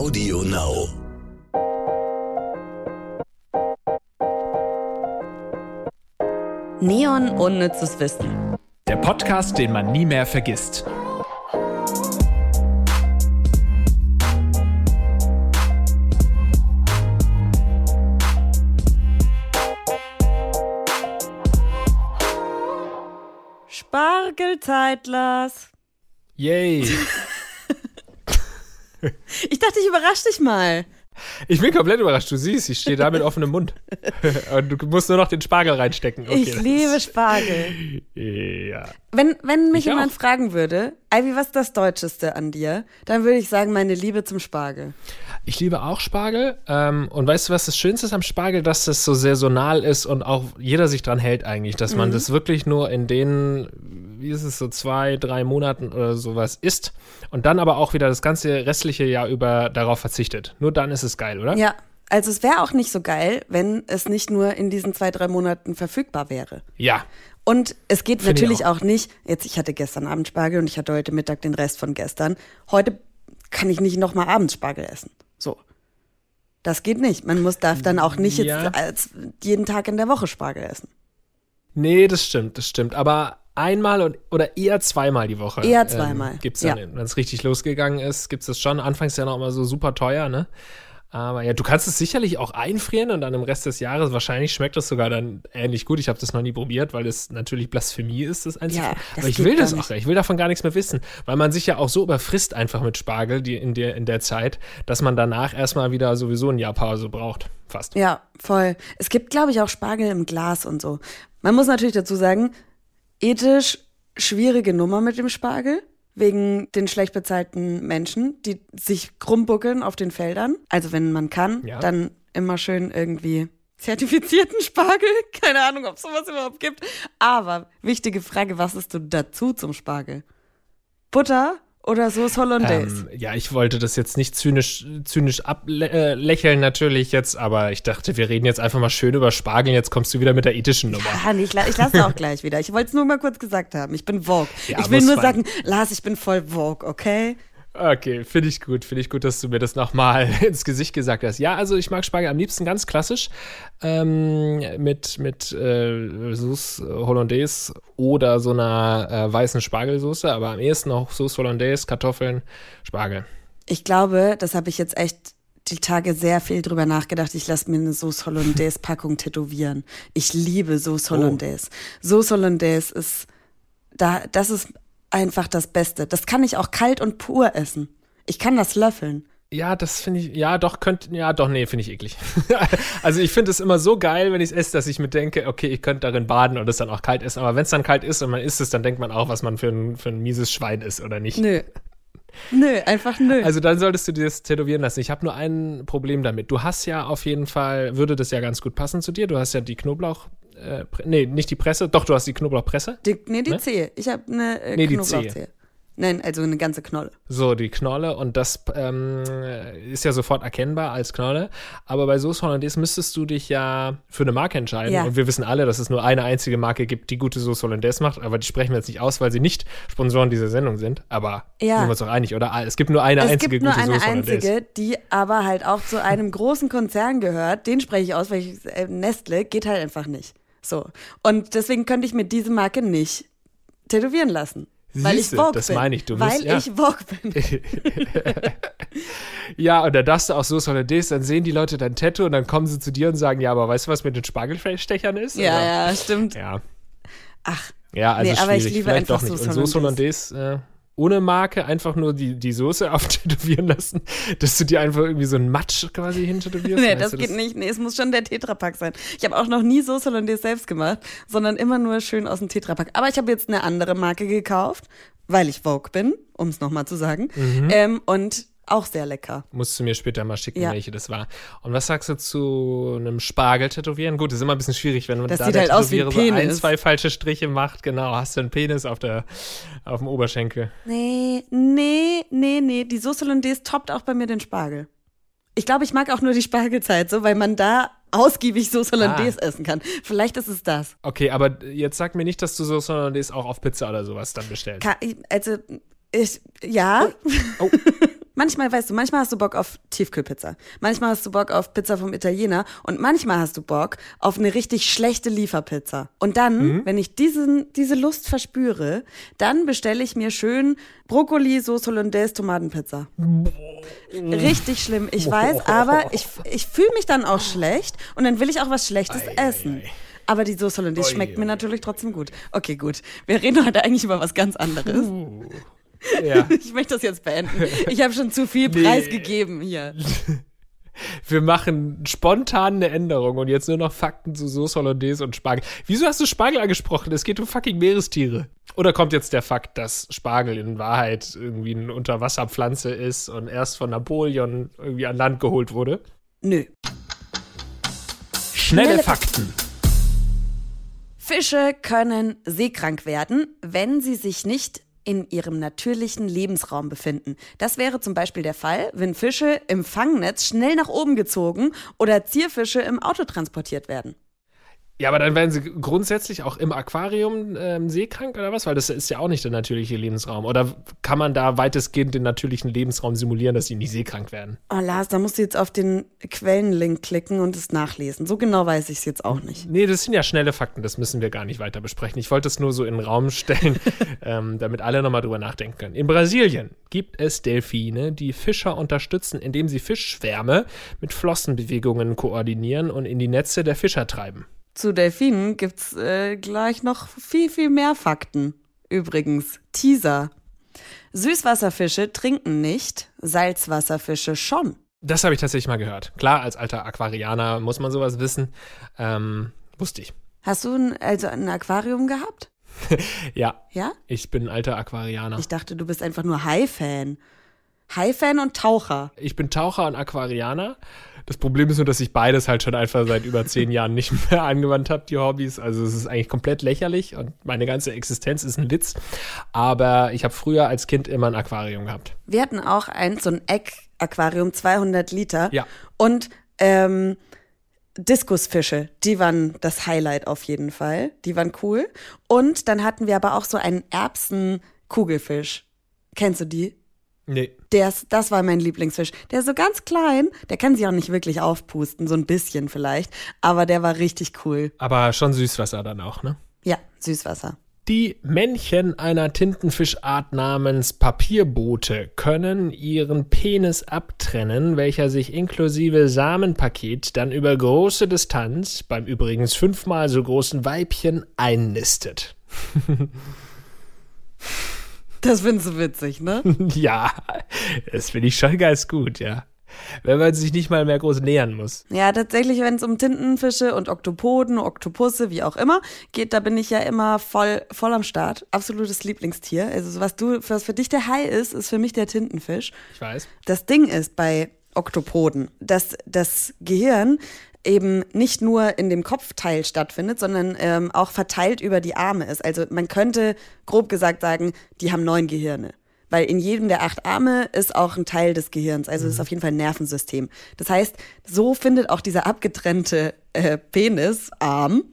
Audio Now. Neon Unnützes Wissen. Der Podcast, den man nie mehr vergisst. Spargelzeitlers. Yay. Ich dachte, ich überrasche dich mal. Ich bin komplett überrascht. Du siehst, ich stehe da mit offenem Mund. Und du musst nur noch den Spargel reinstecken. Okay, ich liebe Spargel. Ja. Wenn, wenn mich Ich jemand auch. fragen würde, Ivy, was ist das Deutscheste an dir? Dann würde ich sagen, meine Liebe zum Spargel. Ich liebe auch Spargel. Ähm, und weißt du, was das Schönste ist am Spargel? Dass das so saisonal ist und auch jeder sich dran hält eigentlich. Dass Mhm. man das wirklich nur in den, wie ist es, so zwei, drei Monaten oder sowas isst. Und dann aber auch wieder das ganze restliche Jahr über darauf verzichtet. Nur dann ist es geil, oder? Ja, also es wäre auch nicht so geil, wenn es nicht nur in diesen zwei, drei Monaten verfügbar wäre. Ja. Und es geht Finde ich natürlich auch. auch. nicht, jetzt ich hatte gestern Abend Spargel und ich hatte heute Mittag den Rest von gestern. Heute kann ich nicht nochmal abends Spargel essen. So. Das geht nicht. Man muss, darf dann auch nicht Ja. jetzt jeden Tag in der Woche Spargel essen. Nee, das stimmt, das stimmt. Aber einmal und, oder eher zweimal die Woche. Eher zweimal, Ähm, gibt's dann, ja. wenn es richtig losgegangen ist, gibt's das schon. Anfangs ja noch immer so super teuer, ne? Aber ja, du kannst es sicherlich auch einfrieren und dann im Rest des Jahres, wahrscheinlich schmeckt das sogar dann ähnlich gut. Ich habe das noch nie probiert, weil es natürlich Blasphemie ist, das einzufrieren. Ja, das Aber ich will das nicht. auch, ich will davon gar nichts mehr wissen, weil man sich ja auch so überfrisst einfach mit Spargel die in, der, in der Zeit, dass man danach erstmal wieder sowieso ein Jahr Pause braucht. Fast. Ja, voll. Es gibt, glaube ich, auch Spargel im Glas und so. Man muss natürlich dazu sagen, ethisch schwierige Nummer mit dem Spargel. Wegen den schlecht bezahlten Menschen, die sich krumm buckeln auf den Feldern. Also wenn man kann, Ja. dann immer schön irgendwie zertifizierten Spargel. Keine Ahnung, ob es sowas überhaupt gibt. Aber wichtige Frage, was ist du dazu zum Spargel? Butter oder Sauce Hollandaise? Ähm, ja, ich wollte das jetzt nicht zynisch, zynisch ablächeln natürlich jetzt, aber ich dachte, wir reden jetzt einfach mal schön über Spargel. Jetzt kommst du wieder mit der ethischen Nummer. Ah, nee, ich, la ich lasse auch gleich wieder. Ich wollte es nur mal kurz gesagt haben. Ich bin Vogue. Ja, ich will nur sein. sagen, Lars, ich bin voll Vogue, okay? Okay, finde ich gut. Finde ich gut, dass du mir das nochmal ins Gesicht gesagt hast. Ja, also ich mag Spargel am liebsten ganz klassisch ähm, mit, mit äh, Sauce Hollandaise oder so einer äh, weißen Spargelsoße, aber am ehesten auch Sauce Hollandaise, Kartoffeln, Spargel. Ich glaube, das habe ich jetzt echt die Tage sehr viel drüber nachgedacht. Ich lasse mir eine Sauce Hollandaise-Packung tätowieren. Ich liebe Sauce Hollandaise. Sauce Hollandaise ist, da, das ist einfach das Beste. Das kann ich auch kalt und pur essen. Ich kann das löffeln. Ja, das finde ich, ja, doch, könnte, ja, doch, nee, finde ich eklig. also ich finde es immer so geil, wenn ich es esse, dass ich mir denke, okay, ich könnte darin baden und es dann auch kalt essen. Aber wenn es dann kalt ist und man isst es, dann denkt man auch, was man für ein, für ein mieses Schwein ist oder nicht. Nö. Nö, einfach nö. Also dann solltest du dir das tätowieren lassen. Ich habe nur ein Problem damit. Du hast ja auf jeden Fall, würde das ja ganz gut passen zu dir. Du hast ja die Knoblauch, äh, nee, nicht die Presse, doch, du hast die Knoblauchpresse. die, nee, die ne? Zehe. Ich habe eine äh, Nee, Knoblauchzehe. Nein, also eine ganze Knolle. So, die Knolle und das ähm, ist ja sofort erkennbar als Knolle. Aber bei Sauce Hollandaise müsstest du dich ja für eine Marke entscheiden. Ja. Und wir wissen alle, dass es nur eine einzige Marke gibt, die gute Sauce Hollandaise macht. Aber die sprechen wir jetzt nicht aus, weil sie nicht Sponsoren dieser Sendung sind. Aber Ja. sind wir uns doch einig, oder? Es gibt nur eine Es einzige gibt nur gute eine Sauce Hollandaise. einzige, die aber halt auch zu einem großen Konzern gehört. Den spreche ich aus, weil ich, äh, Nestle geht halt einfach nicht. So. Und deswegen könnte ich mir diese Marke nicht tätowieren lassen. Weil Siehste, ich Vogue das bin. meine ich, du Weil ja. ich Vogue bin. Ja, und da darfst du auch Sauce Hollandaise, dann sehen die Leute dein Tattoo und dann kommen sie zu dir und sagen, ja, aber weißt du, was mit den Spargelstechern ist? Ja, Oder- ja, stimmt. Ja, Ach, ja also Nee, aber ich liebe Vielleicht einfach doch nicht. Sauce Und Sauce Hollandaise, äh, ohne Marke, einfach nur die, die Soße auftätowieren lassen, dass du dir einfach irgendwie so einen Matsch quasi hintätowierst. nee, das du geht nicht. Nee, es muss schon der Tetrapack sein. Ich habe auch noch nie Sauce Hollandaise selbst gemacht, sondern immer nur schön aus dem Tetrapack. Aber ich habe jetzt eine andere Marke gekauft, weil ich Vogue bin, um es nochmal zu sagen. Mhm. Ähm, und auch sehr lecker. Musst du mir später mal schicken, Ja. welche das war. Und was sagst du zu einem Spargel tätowieren? Gut, das ist immer ein bisschen schwierig, wenn man Das da sieht halt aus wie ein Tätowierer so ein, Penis. zwei falsche Striche macht. Genau, hast du einen Penis auf, der, auf dem Oberschenkel. Nee, nee, nee, nee. Die Sauce Hollandaise toppt auch bei mir den Spargel. Ich glaube, ich mag auch nur die Spargelzeit so, weil man da ausgiebig Sauce Hollandaise Ah. essen kann. Vielleicht ist es das. Okay, aber jetzt sag mir nicht, dass du Sauce Hollandaise auch auf Pizza oder sowas dann bestellst. Ka- Also, ich, ja. Oh. Manchmal, weißt du, manchmal hast du Bock auf Tiefkühlpizza. Manchmal hast du Bock auf Pizza vom Italiener und manchmal hast du Bock auf eine richtig schlechte Lieferpizza. Und dann, mhm. wenn ich diesen, diese Lust verspüre, dann bestelle ich mir schön Brokkoli, Sauce Hollandaise, Tomatenpizza. Richtig schlimm, ich weiß, aber ich, ich fühle mich dann auch schlecht und dann will ich auch was Schlechtes ei, essen. Ei, ei. Aber die Sauce Hollandaise schmeckt mir natürlich trotzdem gut. Okay, gut. Wir reden heute eigentlich über was ganz anderes. Ja. Ich möchte das jetzt beenden. Ich habe schon zu viel nee. preisgegeben hier. Wir machen spontan eine Änderung und jetzt nur noch Fakten zu Sauce Hollandaise und Spargel. Wieso hast du Spargel angesprochen? Es geht um fucking Meerestiere. Oder kommt jetzt der Fakt, dass Spargel in Wahrheit irgendwie eine Unterwasserpflanze ist und erst von Napoleon irgendwie an Land geholt wurde? Nö. Schnelle, Schnelle Fakten. Fische können seekrank werden, wenn sie sich nicht in ihrem natürlichen Lebensraum befinden. Das wäre zum Beispiel der Fall, wenn Fische im Fangnetz schnell nach oben gezogen oder Zierfische im Auto transportiert werden. Ja, aber dann werden sie grundsätzlich auch im Aquarium ähm, seekrank oder was? Weil das ist ja auch nicht der natürliche Lebensraum. Oder kann man da weitestgehend den natürlichen Lebensraum simulieren, dass sie nicht seekrank werden? Oh, Lars, da musst du jetzt auf den Quellenlink klicken und es nachlesen. So genau weiß ich es jetzt auch nicht. Nee, das sind ja schnelle Fakten, das müssen wir gar nicht weiter besprechen. Ich wollte es nur so in den Raum stellen, ähm, damit alle nochmal drüber nachdenken können. In Brasilien gibt es Delfine, die Fischer unterstützen, indem sie Fischschwärme mit Flossenbewegungen koordinieren und in die Netze der Fischer treiben. Zu Delfinen gibt's äh, gleich noch viel, viel mehr Fakten. Übrigens, Teaser. Süßwasserfische trinken nicht, Salzwasserfische schon. Das habe ich tatsächlich mal gehört. Klar, als alter Aquarianer muss man sowas wissen. Ähm, wusste ich. Hast du ein, also ein Aquarium gehabt? ja. Ja? Ich bin alter Aquarianer. Ich dachte, du bist einfach nur Hai-Fan. Hai-Fan und Taucher. Ich bin Taucher und Aquarianer. Das Problem ist nur, dass ich beides halt schon einfach seit über zehn Jahren nicht mehr angewandt habe, die Hobbys. Also es ist eigentlich komplett lächerlich und meine ganze Existenz ist ein Witz. Aber ich habe früher als Kind immer ein Aquarium gehabt. Wir hatten auch eins, so ein Eck-Aquarium, 200 Liter. Ja. Und ähm, Diskusfische, die waren das Highlight auf jeden Fall. Die waren cool. Und dann hatten wir aber auch so einen Erbsen-Kugelfisch. Kennst du die? Nee. Der das war mein Lieblingsfisch. Der ist so ganz klein, der kann sich auch nicht wirklich aufpusten, so ein bisschen vielleicht, aber der war richtig cool. Aber schon Süßwasser dann auch, ne? Ja, Süßwasser. Die Männchen einer Tintenfischart namens Papierboote können ihren Penis abtrennen, welcher sich inklusive Samenpaket dann über große Distanz beim übrigens fünfmal so großen Weibchen einnistet. Das findest du witzig, ne? ja, das finde ich schon ganz gut, ja. Wenn man sich nicht mal mehr groß nähern muss. Ja, tatsächlich, wenn es um Tintenfische und Oktopoden, Oktopusse, wie auch immer geht, da bin ich ja immer voll, voll am Start. Absolutes Lieblingstier. Also, was du, was für dich der Hai ist, ist für mich der Tintenfisch. Ich weiß. Das Ding ist bei Oktopoden, dass das Gehirn eben nicht nur in dem Kopfteil stattfindet, sondern ähm, auch verteilt über die Arme ist. Also man könnte grob gesagt sagen, die haben neun Gehirne. Weil in jedem der acht Arme ist auch ein Teil des Gehirns. Also mhm. ist auf jeden Fall ein Nervensystem. Das heißt, so findet auch dieser abgetrennte äh, Penisarm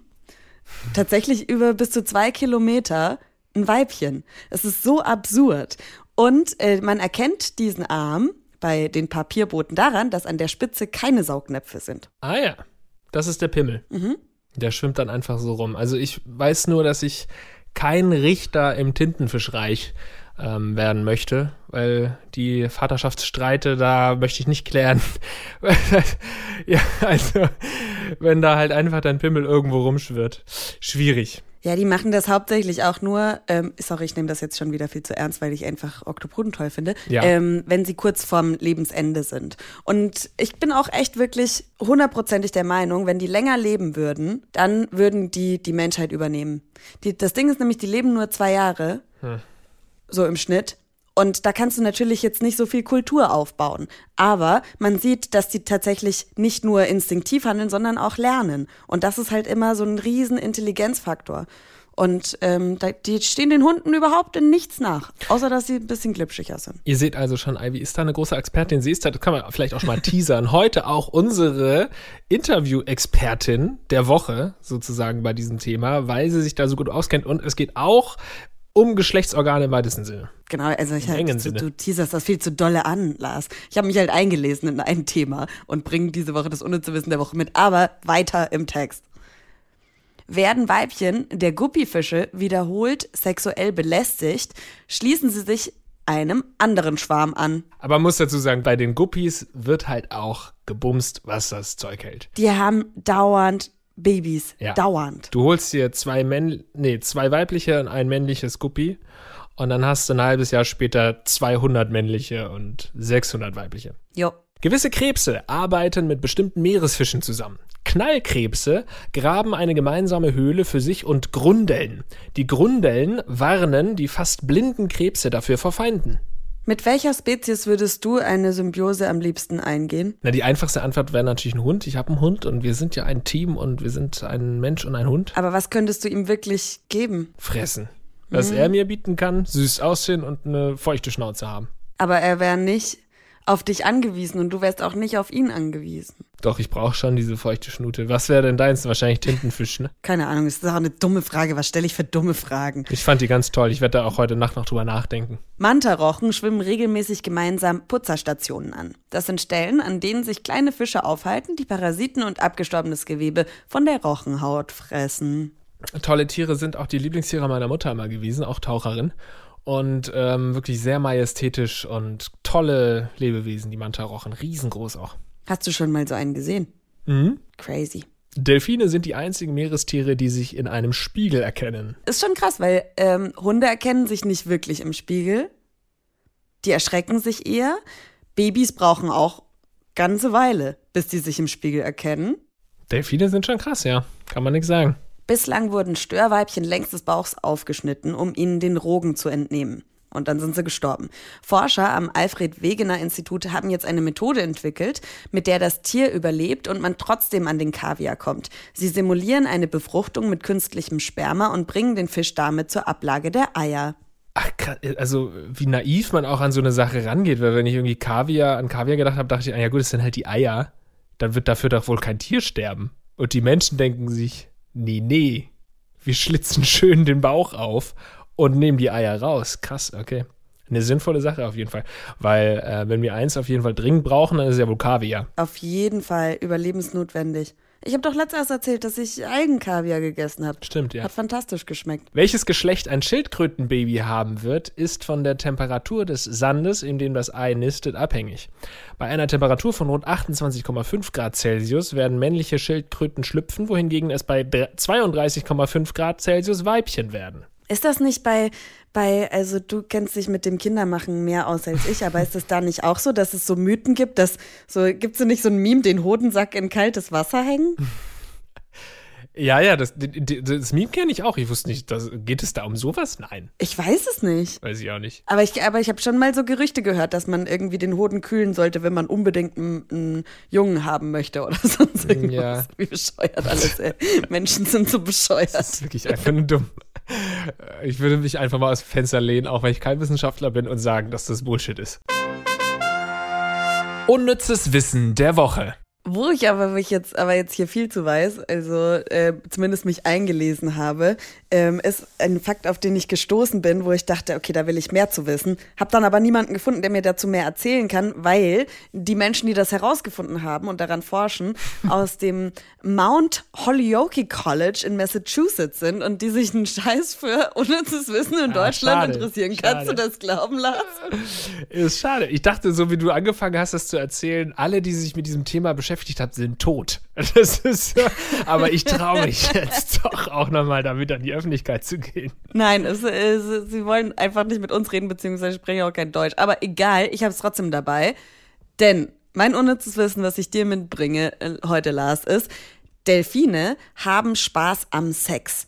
tatsächlich über bis zu zwei Kilometer ein Weibchen. Es ist so absurd. Und äh, man erkennt diesen Arm bei den Papierbooten daran, dass an der Spitze keine Saugnäpfe sind. Ah ja, das ist der Pimmel. Mhm. Der schwimmt dann einfach so rum. Also ich weiß nur, dass ich kein Richter im Tintenfischreich ähm, werden möchte, weil die Vaterschaftsstreite, da möchte ich nicht klären. ja, also wenn da halt einfach dein Pimmel irgendwo rumschwirrt. Schwierig. Ja, die machen das hauptsächlich auch nur, ähm, sorry, ich nehme das jetzt schon wieder viel zu ernst, weil ich einfach Oktopoden toll finde, ja. ähm, wenn sie kurz vorm Lebensende sind. Und ich bin auch echt wirklich hundertprozentig der Meinung, wenn die länger leben würden, dann würden die die Menschheit übernehmen. Die, das Ding ist nämlich, die leben nur zwei Jahre, hm. so im Schnitt. Und da kannst du natürlich jetzt nicht so viel Kultur aufbauen. Aber man sieht, dass die tatsächlich nicht nur instinktiv handeln, sondern auch lernen. Und das ist halt immer so ein riesen Intelligenzfaktor. Und ähm, die stehen den Hunden überhaupt in nichts nach, außer dass sie ein bisschen glitschiger sind. Ihr seht also schon, Ivy ist da eine große Expertin. Sie ist da, das kann man vielleicht auch schon mal teasern. Heute auch unsere Interview-Expertin der Woche sozusagen bei diesem Thema, weil sie sich da so gut auskennt. Und es geht auch um Geschlechtsorgane im weitesten Sinne. Genau, also ich halt, du, Sinne. du teaserst das viel zu dolle an, Lars. Ich habe mich halt eingelesen in ein Thema und bringe diese Woche das unnütze Wissen der Woche mit, aber weiter im Text. Werden Weibchen der Guppifische wiederholt sexuell belästigt, schließen sie sich einem anderen Schwarm an. Aber man muss dazu sagen, bei den Guppies wird halt auch gebumst, was das Zeug hält. Die haben dauernd Babys. Ja. Dauernd. Du holst dir zwei Männ nee, zwei weibliche und ein männliches Guppi und dann hast du ein halbes Jahr später 200 männliche und 600 weibliche. Jo. Gewisse Krebse arbeiten mit bestimmten Meeresfischen zusammen. Knallkrebse graben eine gemeinsame Höhle für sich und Grundeln. Die Grundeln warnen die fast blinden Krebse dafür vor Feinden. Mit welcher Spezies würdest du eine Symbiose am liebsten eingehen? Na, die einfachste Antwort wäre natürlich ein Hund. Ich habe einen Hund und wir sind ja ein Team und wir sind ein Mensch und ein Hund. Aber was könntest du ihm wirklich geben? Fressen. Was er mir bieten kann, süß aussehen und eine feuchte Schnauze haben. Aber er wäre nicht auf dich angewiesen und du wärst auch nicht auf ihn angewiesen. Doch, ich brauche schon diese feuchte Schnute. Was wäre denn deins? Wahrscheinlich Tintenfisch, ne? Keine Ahnung, das ist auch eine dumme Frage. Was stelle ich für dumme Fragen? Ich fand die ganz toll. Ich werde da auch heute Nacht noch drüber nachdenken. Mantarochen schwimmen regelmäßig gemeinsam Putzerstationen an. Das sind Stellen, an denen sich kleine Fische aufhalten, die Parasiten und abgestorbenes Gewebe von der Rochenhaut fressen. Tolle Tiere sind auch die Lieblingstiere meiner Mutter immer gewesen, auch Taucherin. Und ähm, wirklich sehr majestätisch und tolle Lebewesen, die Mantarochen. Riesengroß auch. Hast du schon mal so einen gesehen? Mhm. Crazy. Delfine sind die einzigen Meerestiere, die sich in einem Spiegel erkennen. Ist schon krass, weil ähm, Hunde erkennen sich nicht wirklich im Spiegel. Die erschrecken sich eher. Babys brauchen auch ganze Weile, bis die sich im Spiegel erkennen. Delfine sind schon krass, ja. Kann man nichts sagen. Bislang wurden Störweibchen längs des Bauchs aufgeschnitten, um ihnen den Rogen zu entnehmen. Und dann sind sie gestorben. Forscher am Alfred Wegener Institut haben jetzt eine Methode entwickelt, mit der das Tier überlebt und man trotzdem an den Kaviar kommt. Sie simulieren eine Befruchtung mit künstlichem Sperma und bringen den Fisch damit zur Ablage der Eier. Ach, also wie naiv man auch an so eine Sache rangeht, weil wenn ich irgendwie Kaviar an Kaviar gedacht habe, dachte ich, ah ja gut, das sind halt die Eier. Dann wird dafür doch wohl kein Tier sterben. Und die Menschen denken sich, nee, nee, wir schlitzen schön den Bauch auf und nehmen die Eier raus. Krass, okay. Eine sinnvolle Sache auf jeden Fall. Weil, äh, wenn wir eins auf jeden Fall dringend brauchen, dann ist es ja wohl Kaviar. Auf jeden Fall überlebensnotwendig. Ich habe doch letztes erst erzählt, dass ich Algenkaviar gegessen habe. Stimmt, ja. Hat fantastisch geschmeckt. Welches Geschlecht ein Schildkrötenbaby haben wird, ist von der Temperatur des Sandes, in dem das Ei nistet, abhängig. Bei einer Temperatur von rund 28,5 Grad Celsius werden männliche Schildkröten schlüpfen, wohingegen es bei 32,5 Grad Celsius Weibchen werden. Ist das nicht bei, bei, also du kennst dich mit dem Kindermachen mehr aus als ich, aber ist es da nicht auch so, dass es so Mythen gibt, dass so, gibt es nicht so ein Meme, den Hodensack in kaltes Wasser hängen? Ja, ja, das, das, Meme kenne ich auch. Ich wusste nicht, das, geht es da um sowas? Nein, Ich weiß es nicht. weiß ich auch nicht. Aber ich, aber ich habe schon mal so Gerüchte gehört, dass man irgendwie den Hoden kühlen sollte, wenn man unbedingt einen, einen Jungen haben möchte oder sonst irgendwas. Ja. Wie bescheuert alles, ey. Menschen sind so bescheuert. Das ist wirklich einfach nur dumm. Ich würde mich einfach mal aus dem Fenster lehnen, auch wenn ich kein Wissenschaftler bin, und sagen, dass das Bullshit ist. Unnützes Wissen der Woche. Wo ich aber mich jetzt, aber jetzt hier viel zu weiß, also äh, zumindest mich eingelesen habe, ähm, ist ein Fakt, auf den ich gestoßen bin, wo ich dachte, okay, da will ich mehr zu wissen. Hab dann aber niemanden gefunden, der mir dazu mehr erzählen kann, weil die Menschen, die das herausgefunden haben und daran forschen, aus dem Mount Holyoke College in Massachusetts sind und die sich einen Scheiß für unnützes Wissen in Ah, Deutschland schade, interessieren. Kannst du schade. das glauben, Lars? Ist schade. Ich dachte, so wie du angefangen hast, das zu erzählen, alle, die sich mit diesem Thema beschäftigt haben, sind tot. Das ist, aber ich traue mich jetzt doch auch nochmal damit an die Öffentlichkeit zu gehen. Nein, es, es, sie wollen einfach nicht mit uns reden, beziehungsweise sprechen auch kein Deutsch. Aber egal, ich habe es trotzdem dabei. Denn mein unnützes Wissen, was ich dir mitbringe äh, heute, Lars, ist, Delfine haben Spaß am Sex.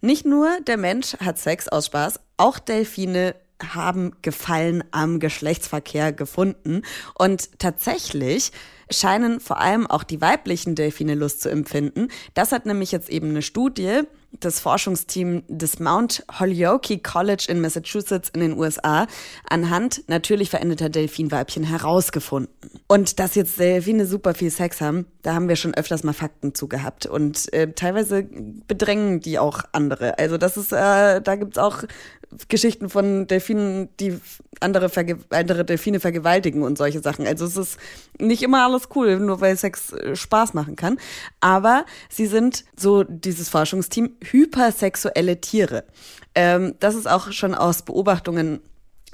Nicht nur der Mensch hat Sex aus Spaß, auch Delfine haben Gefallen am Geschlechtsverkehr gefunden. Und tatsächlich scheinen vor allem auch die weiblichen Delfine Lust zu empfinden. Das hat nämlich jetzt eben eine Studie das Forschungsteam des Mount Holyoke College in Massachusetts in den USA anhand natürlich veränderter Delfinweibchen herausgefunden. Und dass jetzt Delfine super viel Sex haben, da haben wir schon öfters mal Fakten zu gehabt. Und äh, teilweise bedrängen die auch andere. Also das ist, äh, da gibt's auch Geschichten von Delfinen, die andere, andere Delfine vergewaltigen und solche Sachen. Also es ist nicht immer alles cool, nur weil Sex äh, Spaß machen kann. Aber sie sind, so dieses Forschungsteam, hypersexuelle Tiere. Ähm, das ist auch schon aus Beobachtungen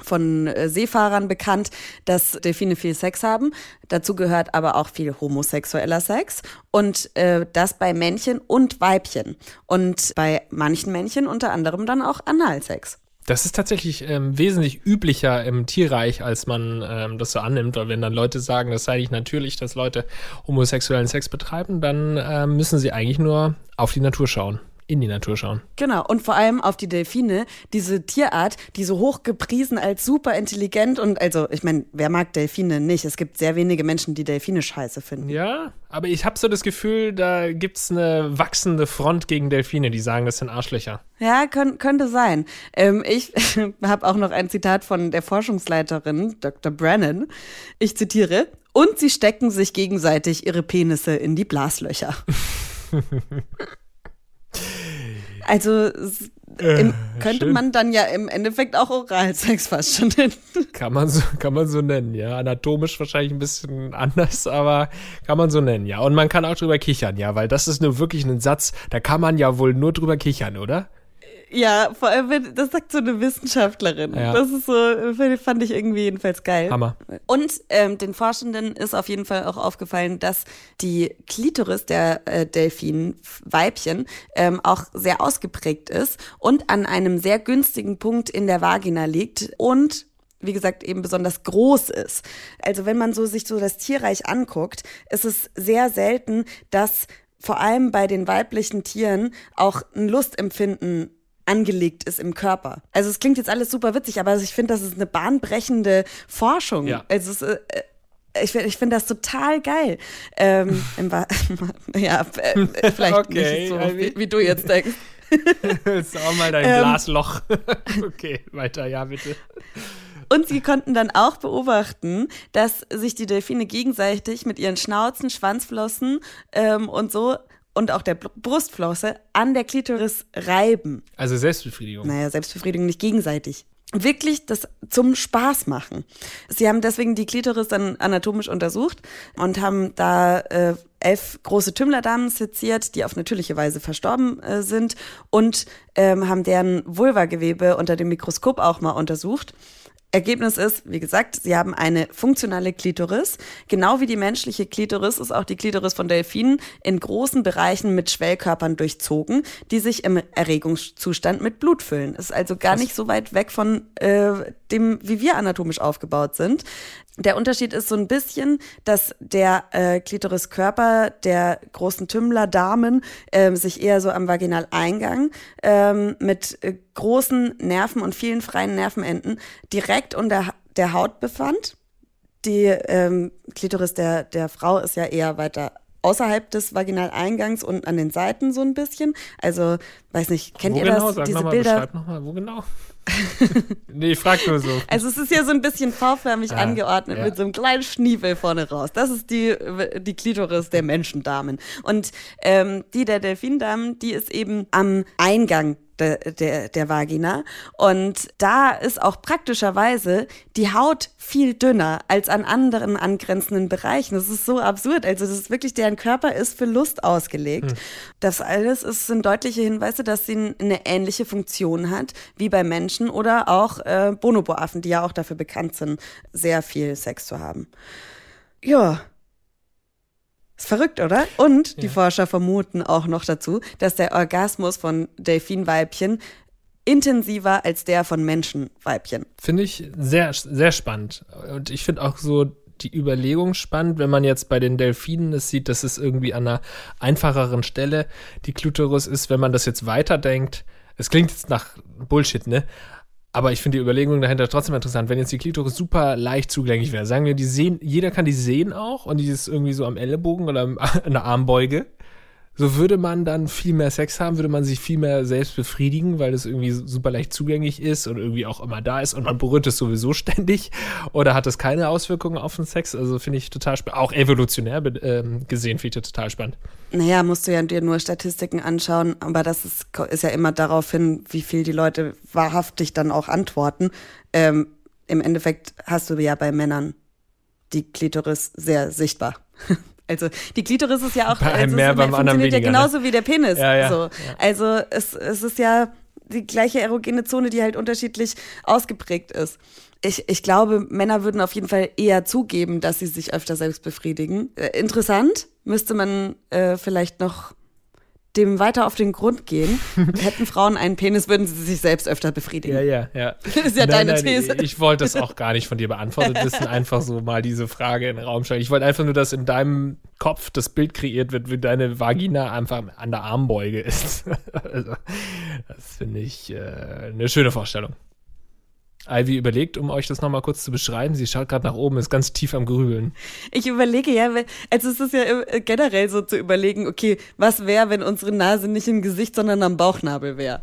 von äh, Seefahrern bekannt, dass Delfine viel Sex haben. Dazu gehört aber auch viel homosexueller Sex und äh, das bei Männchen und Weibchen und bei manchen Männchen unter anderem dann auch Analsex. Das ist tatsächlich ähm, wesentlich üblicher im Tierreich, als man ähm, das so annimmt. Weil wenn dann Leute sagen, das sei nicht natürlich, dass Leute homosexuellen Sex betreiben, dann äh, müssen sie eigentlich nur auf die Natur schauen in die Natur schauen. Genau, und vor allem auf die Delfine, diese Tierart, die so hoch gepriesen als super intelligent und also, ich meine, wer mag Delfine nicht? Es gibt sehr wenige Menschen, die Delfine scheiße finden. Ja, aber ich habe so das Gefühl, da gibt es eine wachsende Front gegen Delfine, die sagen, das sind Arschlöcher. Ja, könnt, könnte sein. Ähm, ich habe auch noch ein Zitat von der Forschungsleiterin, Dr. Brennan. Ich zitiere, und sie stecken sich gegenseitig ihre Penisse in die Blaslöcher. Also äh, im, könnte schön. man dann ja im Endeffekt auch Oralsex fast schon nennen. Kann man so, kann man so nennen, ja. Anatomisch wahrscheinlich ein bisschen anders, aber kann man so nennen, ja. Und man kann auch drüber kichern, ja, weil das ist nur wirklich ein Satz, da kann man ja wohl nur drüber kichern, oder? Ja, vor allem, wenn, das sagt so eine Wissenschaftlerin. Ja. Das ist so, fand ich irgendwie jedenfalls geil. Hammer. Und ähm, den Forschenden ist auf jeden Fall auch aufgefallen, dass die Klitoris der äh, Delfin-Weibchen ähm, auch sehr ausgeprägt ist und an einem sehr günstigen Punkt in der Vagina liegt und wie gesagt, eben besonders groß ist. Also wenn man so sich so das Tierreich anguckt, ist es sehr selten, dass vor allem bei den weiblichen Tieren auch ein Lustempfinden angelegt ist im Körper. Also es klingt jetzt alles super witzig, aber ich finde, das ist eine bahnbrechende Forschung. Ja. Also es, äh, ich, ich finde das total geil. Ähm, ja, äh, vielleicht okay, nicht so, wie, wie, du jetzt denkst. Sag mal dein ähm, Glasloch. okay, weiter, ja, bitte. Und sie konnten dann auch beobachten, dass sich die Delfine gegenseitig mit ihren Schnauzen, Schwanzflossen ähm, und so und auch der Brustflosse an der Klitoris reiben. Also Selbstbefriedigung. Naja, Selbstbefriedigung nicht gegenseitig. Wirklich das zum Spaß machen. Sie haben deswegen die Klitoris dann anatomisch untersucht und haben da äh, elf große Tümmlerdamen seziert, die auf natürliche Weise verstorben äh, sind und ähm, haben deren Vulvagewebe unter dem Mikroskop auch mal untersucht Ergebnis ist, wie gesagt, sie haben eine funktionale Klitoris. Genau wie die menschliche Klitoris ist auch die Klitoris von Delfinen in großen Bereichen mit Schwellkörpern durchzogen, die sich im Erregungszustand mit Blut füllen. Ist also gar nicht so weit weg von äh, dem, wie wir anatomisch aufgebaut sind. Der Unterschied ist so ein bisschen, dass der äh, Klitoriskörper der großen Tümmler-Damen äh, sich eher so am Vaginaleingang ähm, mit äh, großen Nerven und vielen freien Nervenenden direkt unter der Haut befand. Die ähm, Klitoris der, der Frau ist ja eher weiter außerhalb des Vaginaleingangs und an den Seiten so ein bisschen. Also, weiß nicht, kennt wo ihr genau? das? Sag diese mal, Bilder? Beschreib nochmal, wo genau? nee, ich frag nur so. Also es ist ja so ein bisschen V-förmig ah, angeordnet ja. mit so einem kleinen Schniebel vorne raus. Das ist die, die Klitoris der Menschendamen. Und ähm, die der Delfindamen, die ist eben am Eingang der, der, der Vagina. Und da ist auch praktischerweise die Haut viel dünner als an anderen angrenzenden Bereichen. Das ist so absurd. Also das ist wirklich, deren Körper ist für Lust ausgelegt. Hm. Das alles ist, sind deutliche Hinweise, dass sie eine ähnliche Funktion hat wie bei Menschen oder auch äh, Bonobo-Affen, die ja auch dafür bekannt sind, sehr viel Sex zu haben. Ja, ist verrückt, oder? Und ja. die Forscher vermuten auch noch dazu, dass der Orgasmus von Delfinweibchen intensiver als der von Menschenweibchen. Finde ich sehr, sehr spannend. Und ich finde auch so die Überlegung spannend, wenn man jetzt bei den Delfinen es sieht, dass es irgendwie an einer einfacheren Stelle die Kluterus ist, wenn man das jetzt weiterdenkt. Es klingt jetzt nach Bullshit, ne? Aber ich finde die Überlegung dahinter trotzdem interessant. Wenn jetzt die Klitoris super leicht zugänglich wäre, sagen wir, die sehen, jeder kann die sehen auch und die ist irgendwie so am Ellenbogen oder an der Armbeuge. So würde man dann viel mehr Sex haben, würde man sich viel mehr selbst befriedigen, weil das irgendwie super leicht zugänglich ist und irgendwie auch immer da ist und man berührt es sowieso ständig. Oder hat das keine Auswirkungen auf den Sex? Also finde ich total spannend. Auch evolutionär ähm, gesehen finde ich das total spannend. Naja, musst du ja dir nur Statistiken anschauen, aber das ist, ist ja immer darauf hin, wie viel die Leute wahrhaftig dann auch antworten. Ähm, Im Endeffekt hast du ja bei Männern die Klitoris sehr sichtbar. Also die Klitoris ist ja auch bei also mehr, beim anderen weniger, ja genauso ne? wie der Penis. Ja, ja, so. Also es, es ist ja die gleiche erogene Zone, die halt unterschiedlich ausgeprägt ist. Ich, ich glaube, Männer würden auf jeden Fall eher zugeben, dass sie sich öfter selbst befriedigen. Äh, interessant, müsste man äh, vielleicht noch dem weiter auf den Grund gehen. Hätten Frauen einen Penis, würden sie sich selbst öfter befriedigen. Ja, ja, ja. Das ist ja nein, deine nein, These. Ich, ich wollte das auch gar nicht von dir beantwortet wissen, einfach so mal diese Frage in den Raum stellen. Ich wollte einfach nur, dass in deinem Kopf das Bild kreiert wird, wie deine Vagina einfach an der Armbeuge ist. also, das finde ich äh, eine schöne Vorstellung. Ivy überlegt, um euch das nochmal kurz zu beschreiben. Sie schaut gerade nach oben, ist ganz tief am Grübeln. Ich überlege ja, also es ist ja äh, generell so zu überlegen, okay, was wäre, wenn unsere Nase nicht im Gesicht, sondern am Bauchnabel wäre?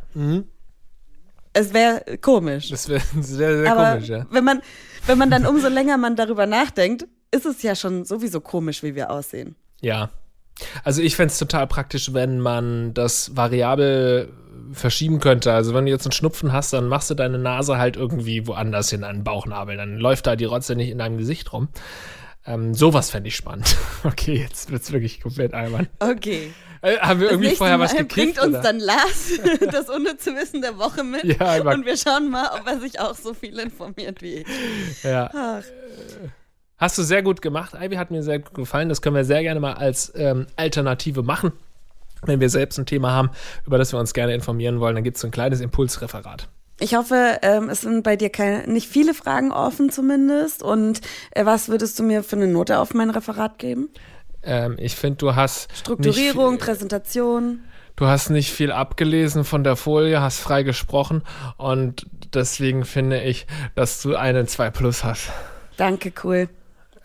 Es wäre komisch. Das wäre sehr, sehr Aber komisch, ja. wenn man, wenn man dann umso länger man darüber nachdenkt, ist es ja schon sowieso komisch, wie wir aussehen. Ja. Also ich fände es total praktisch, wenn man das variabel verschieben könnte. Also wenn du jetzt einen Schnupfen hast, dann machst du deine Nase halt irgendwie woanders hin an den Bauchnabel. Dann läuft da die Rotze nicht in deinem Gesicht rum. Ähm, sowas fände ich spannend. Okay, jetzt wird's wirklich komplett albern. Okay. Äh, haben wir irgendwie nächste vorher was gekriegt? bringt uns oder? dann Lars das unnütze Wissen der Woche mit. Ja, und wir schauen mal, ob er sich auch so viel informiert wie ich. ja. Ach. Hast du sehr gut gemacht, Ivy, hat mir sehr gut gefallen. Das können wir sehr gerne mal als ähm, Alternative machen. Wenn wir selbst ein Thema haben, über das wir uns gerne informieren wollen, dann gibt es so ein kleines Impulsreferat. Ich hoffe, ähm, es sind bei dir keine, nicht viele Fragen offen zumindest. Und äh, was würdest du mir für eine Note auf mein Referat geben? Ähm, ich finde, du hast Strukturierung, Nicht, Präsentation. du hast nicht viel abgelesen von der Folie, hast frei gesprochen und deswegen finde ich, dass du einen 2 Plus hast. Danke, cool.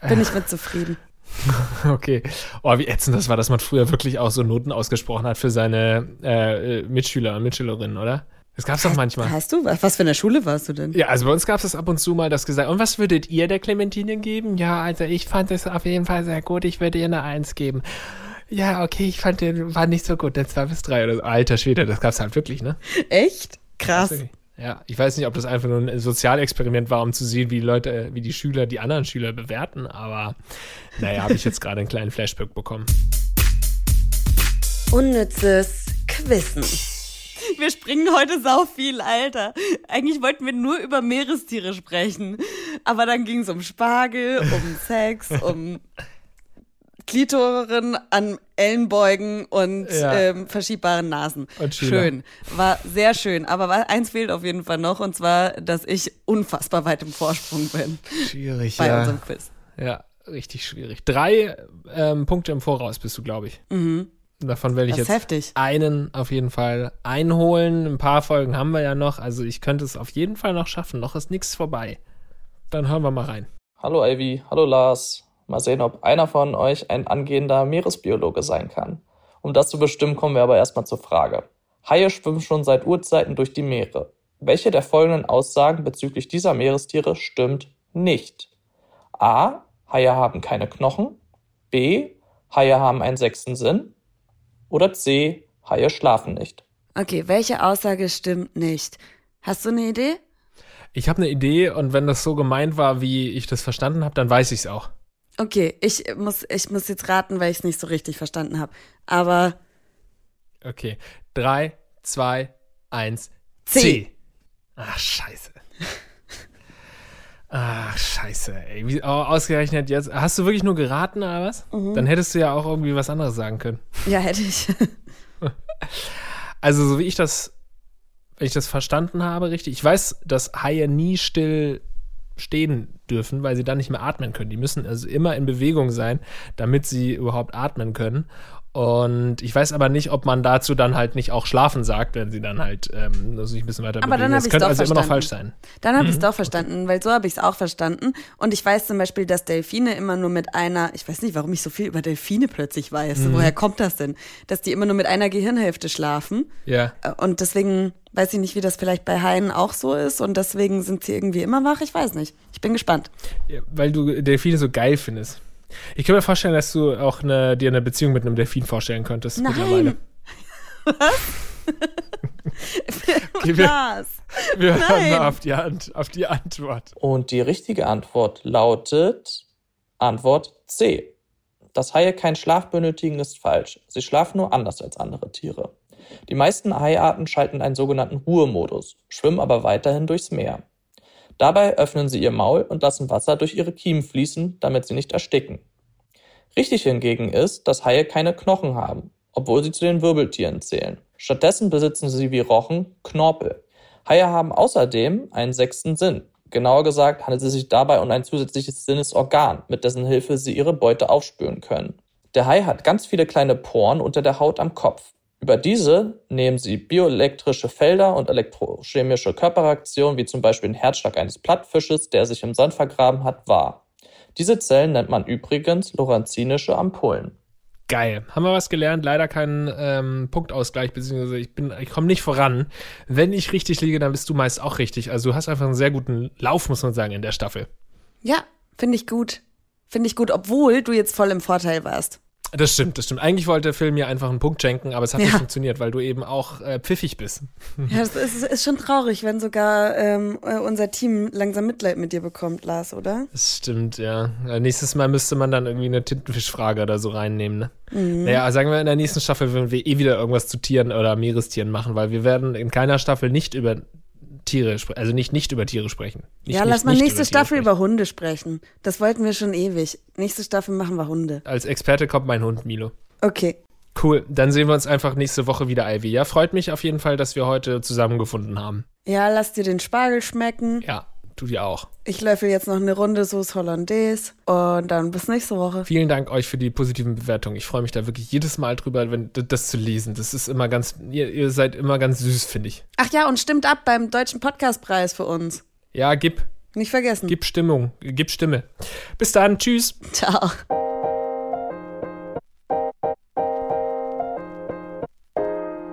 Bin ich mit zufrieden. Okay. Oh, wie ätzend das war, dass man früher wirklich auch so Noten ausgesprochen hat für seine äh, Mitschüler und Mitschülerinnen, oder? Das gab's doch manchmal. Hast du? Was für eine Schule warst du denn? Ja, also bei uns gab es das ab und zu mal, das gesagt, und was würdet ihr der Clementine geben? Ja, also ich fand es auf jeden Fall sehr gut, ich würde ihr eine Eins geben. Ja, okay, ich fand den war nicht so gut, der 2 bis 3 oder so. Alter Schwede, das gab's halt wirklich, ne? Echt? Krass. Ja, ich weiß nicht, ob das einfach nur ein Sozialexperiment war, um zu sehen, wie die Leute, wie die Schüler die anderen Schüler bewerten, aber naja, habe ich jetzt gerade einen kleinen Flashback bekommen. Unnützes Quissen. Wir springen heute sau viel, Alter. Eigentlich wollten wir nur über Meerestiere sprechen. Aber dann ging es um Spargel, um Sex, um Klitoren an Ellenbeugen und Ja. ähm, verschiebbaren Nasen. Und schön. War sehr schön. Aber eins fehlt auf jeden Fall noch, und zwar, dass ich unfassbar weit im Vorsprung bin Schwierig, bei ja. unserem Quiz. Ja, richtig schwierig. Drei ähm, Punkte im Voraus bist du, glaube ich. Davon werde ich jetzt heftig. einen auf jeden Fall einholen. Ein paar Folgen haben wir ja noch, also ich könnte es auf jeden Fall noch schaffen. Noch ist nichts vorbei. Dann hören wir mal rein. Hallo Ivy, hallo Lars. Mal sehen, ob einer von euch ein angehender Meeresbiologe sein kann. Um das zu bestimmen, kommen wir aber erstmal zur Frage. Haie schwimmen schon seit Urzeiten durch die Meere. Welche der folgenden Aussagen bezüglich dieser Meerestiere stimmt nicht? A. Haie haben keine Knochen. B. Haie haben einen sechsten Sinn. Oder C. Haie schlafen nicht. Okay, welche Aussage stimmt nicht? Hast du eine Idee? Ich habe eine Idee und wenn das so gemeint war, wie ich das verstanden habe, dann weiß ich es auch. Okay, ich muss, ich muss jetzt raten, weil ich es nicht so richtig verstanden habe. Aber Okay. Drei, zwei, eins, C. C. Ach, scheiße. Ach, scheiße, ey. Wie, ausgerechnet jetzt. Hast du wirklich nur geraten, oder was? Dann hättest du ja auch irgendwie was anderes sagen können. ja, hätte ich. Also, so wie ich das, wenn ich das verstanden habe, richtig. Ich weiß, dass Haie nie still stehen dürfen, weil sie dann nicht mehr atmen können. Die müssen also immer in Bewegung sein, damit sie überhaupt atmen können. Und ich weiß aber nicht, ob man dazu dann halt nicht auch schlafen sagt, wenn sie dann halt ähm, sich ein bisschen weiter aber bewegen. Dann das könnte also verstanden. immer noch falsch sein. Dann habe mhm. ich es doch verstanden, weil so habe ich es auch verstanden. Und ich weiß zum Beispiel, dass Delfine immer nur mit einer, ich weiß nicht, warum ich so viel über Delfine plötzlich weiß. Mhm. Woher kommt das denn? Dass die immer nur mit einer Gehirnhälfte schlafen. Ja. Äh, und deswegen weiß ich nicht, wie das vielleicht bei Haien auch so ist. Und deswegen sind sie irgendwie immer wach. Ich weiß nicht. Ich bin gespannt. Ja, weil du Delfine so geil findest. Ich kann mir vorstellen, dass du auch eine, dir eine Beziehung mit einem Delfin vorstellen könntest Nein. mittlerweile. Was? okay, wir, Was? Wir Nein. hören mal auf die, auf die Antwort. Und die richtige Antwort lautet Antwort C. Dass Haie keinen Schlaf benötigen, ist falsch. Sie schlafen nur anders als andere Tiere. Die meisten Haiarten schalten einen sogenannten Ruhemodus, schwimmen aber weiterhin durchs Meer. Dabei öffnen sie ihr Maul und lassen Wasser durch ihre Kiemen fließen, damit sie nicht ersticken. Richtig hingegen ist, dass Haie keine Knochen haben, obwohl sie zu den Wirbeltieren zählen. Stattdessen besitzen sie wie Rochen Knorpel. Haie haben außerdem einen sechsten Sinn. Genauer gesagt handelt es sich dabei um ein zusätzliches Sinnesorgan, mit dessen Hilfe sie ihre Beute aufspüren können. Der Hai hat ganz viele kleine Poren unter der Haut am Kopf. Über diese nehmen sie bioelektrische Felder und elektrochemische Körperreaktionen, wie zum Beispiel den Herzschlag eines Plattfisches, der sich im Sand vergraben hat, wahr. Diese Zellen nennt man übrigens lorenzinische Ampullen. Geil. Haben wir was gelernt? Leider keinen ähm, Punktausgleich, beziehungsweise ich bin, ich komme nicht voran. Wenn ich richtig liege, dann bist du meist auch richtig. Also du hast einfach einen sehr guten Lauf, muss man sagen, in der Staffel. Ja, finde ich gut. Finde ich gut, obwohl du jetzt voll im Vorteil warst. Das stimmt, das stimmt. Eigentlich wollte der Film mir einfach einen Punkt schenken, aber es hat ja. nicht funktioniert, weil du eben auch äh, pfiffig bist. Ja, das ist, ist schon traurig, wenn sogar ähm, äh, unser Team langsam Mitleid mit dir bekommt, Lars, oder? Das stimmt, ja. Nächstes Mal müsste man dann irgendwie eine Tintenfischfrage oder so reinnehmen, ne? Mhm. Naja, sagen wir, in der nächsten Staffel werden wir eh wieder irgendwas zu Tieren oder Meerestieren machen, weil wir werden in keiner Staffel nicht über Tiere sprechen, also nicht nicht über Tiere sprechen. Nicht, ja, lass mal nächste über Staffel über Hunde sprechen. Das wollten wir schon ewig. Nächste Staffel machen wir Hunde. Als Experte kommt mein Hund Milo. Okay. Cool, dann sehen wir uns einfach nächste Woche wieder, Ivy. Ja, freut mich auf jeden Fall, dass wir heute zusammengefunden haben. Ja, lass dir den Spargel schmecken. Ja, Du dir auch. Ich löffel jetzt noch eine Runde Sauce Hollandaise und dann bis nächste Woche. Vielen Dank euch für die positiven Bewertungen. Ich freue mich da wirklich jedes Mal drüber, wenn das zu lesen. Das ist immer ganz, ihr, ihr seid immer ganz süß, finde ich. Ach ja, und stimmt ab beim Deutschen Podcastpreis für uns. Ja, gib. Nicht vergessen. Gib Stimmung, gib Stimme. Bis dann, tschüss. Ciao.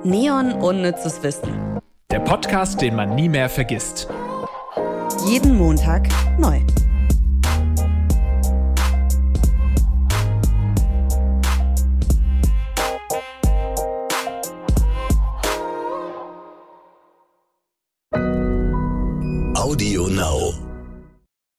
Neon Unnützes Wissen. Der Podcast, den man nie mehr vergisst. Jeden Montag neu. Audio Now.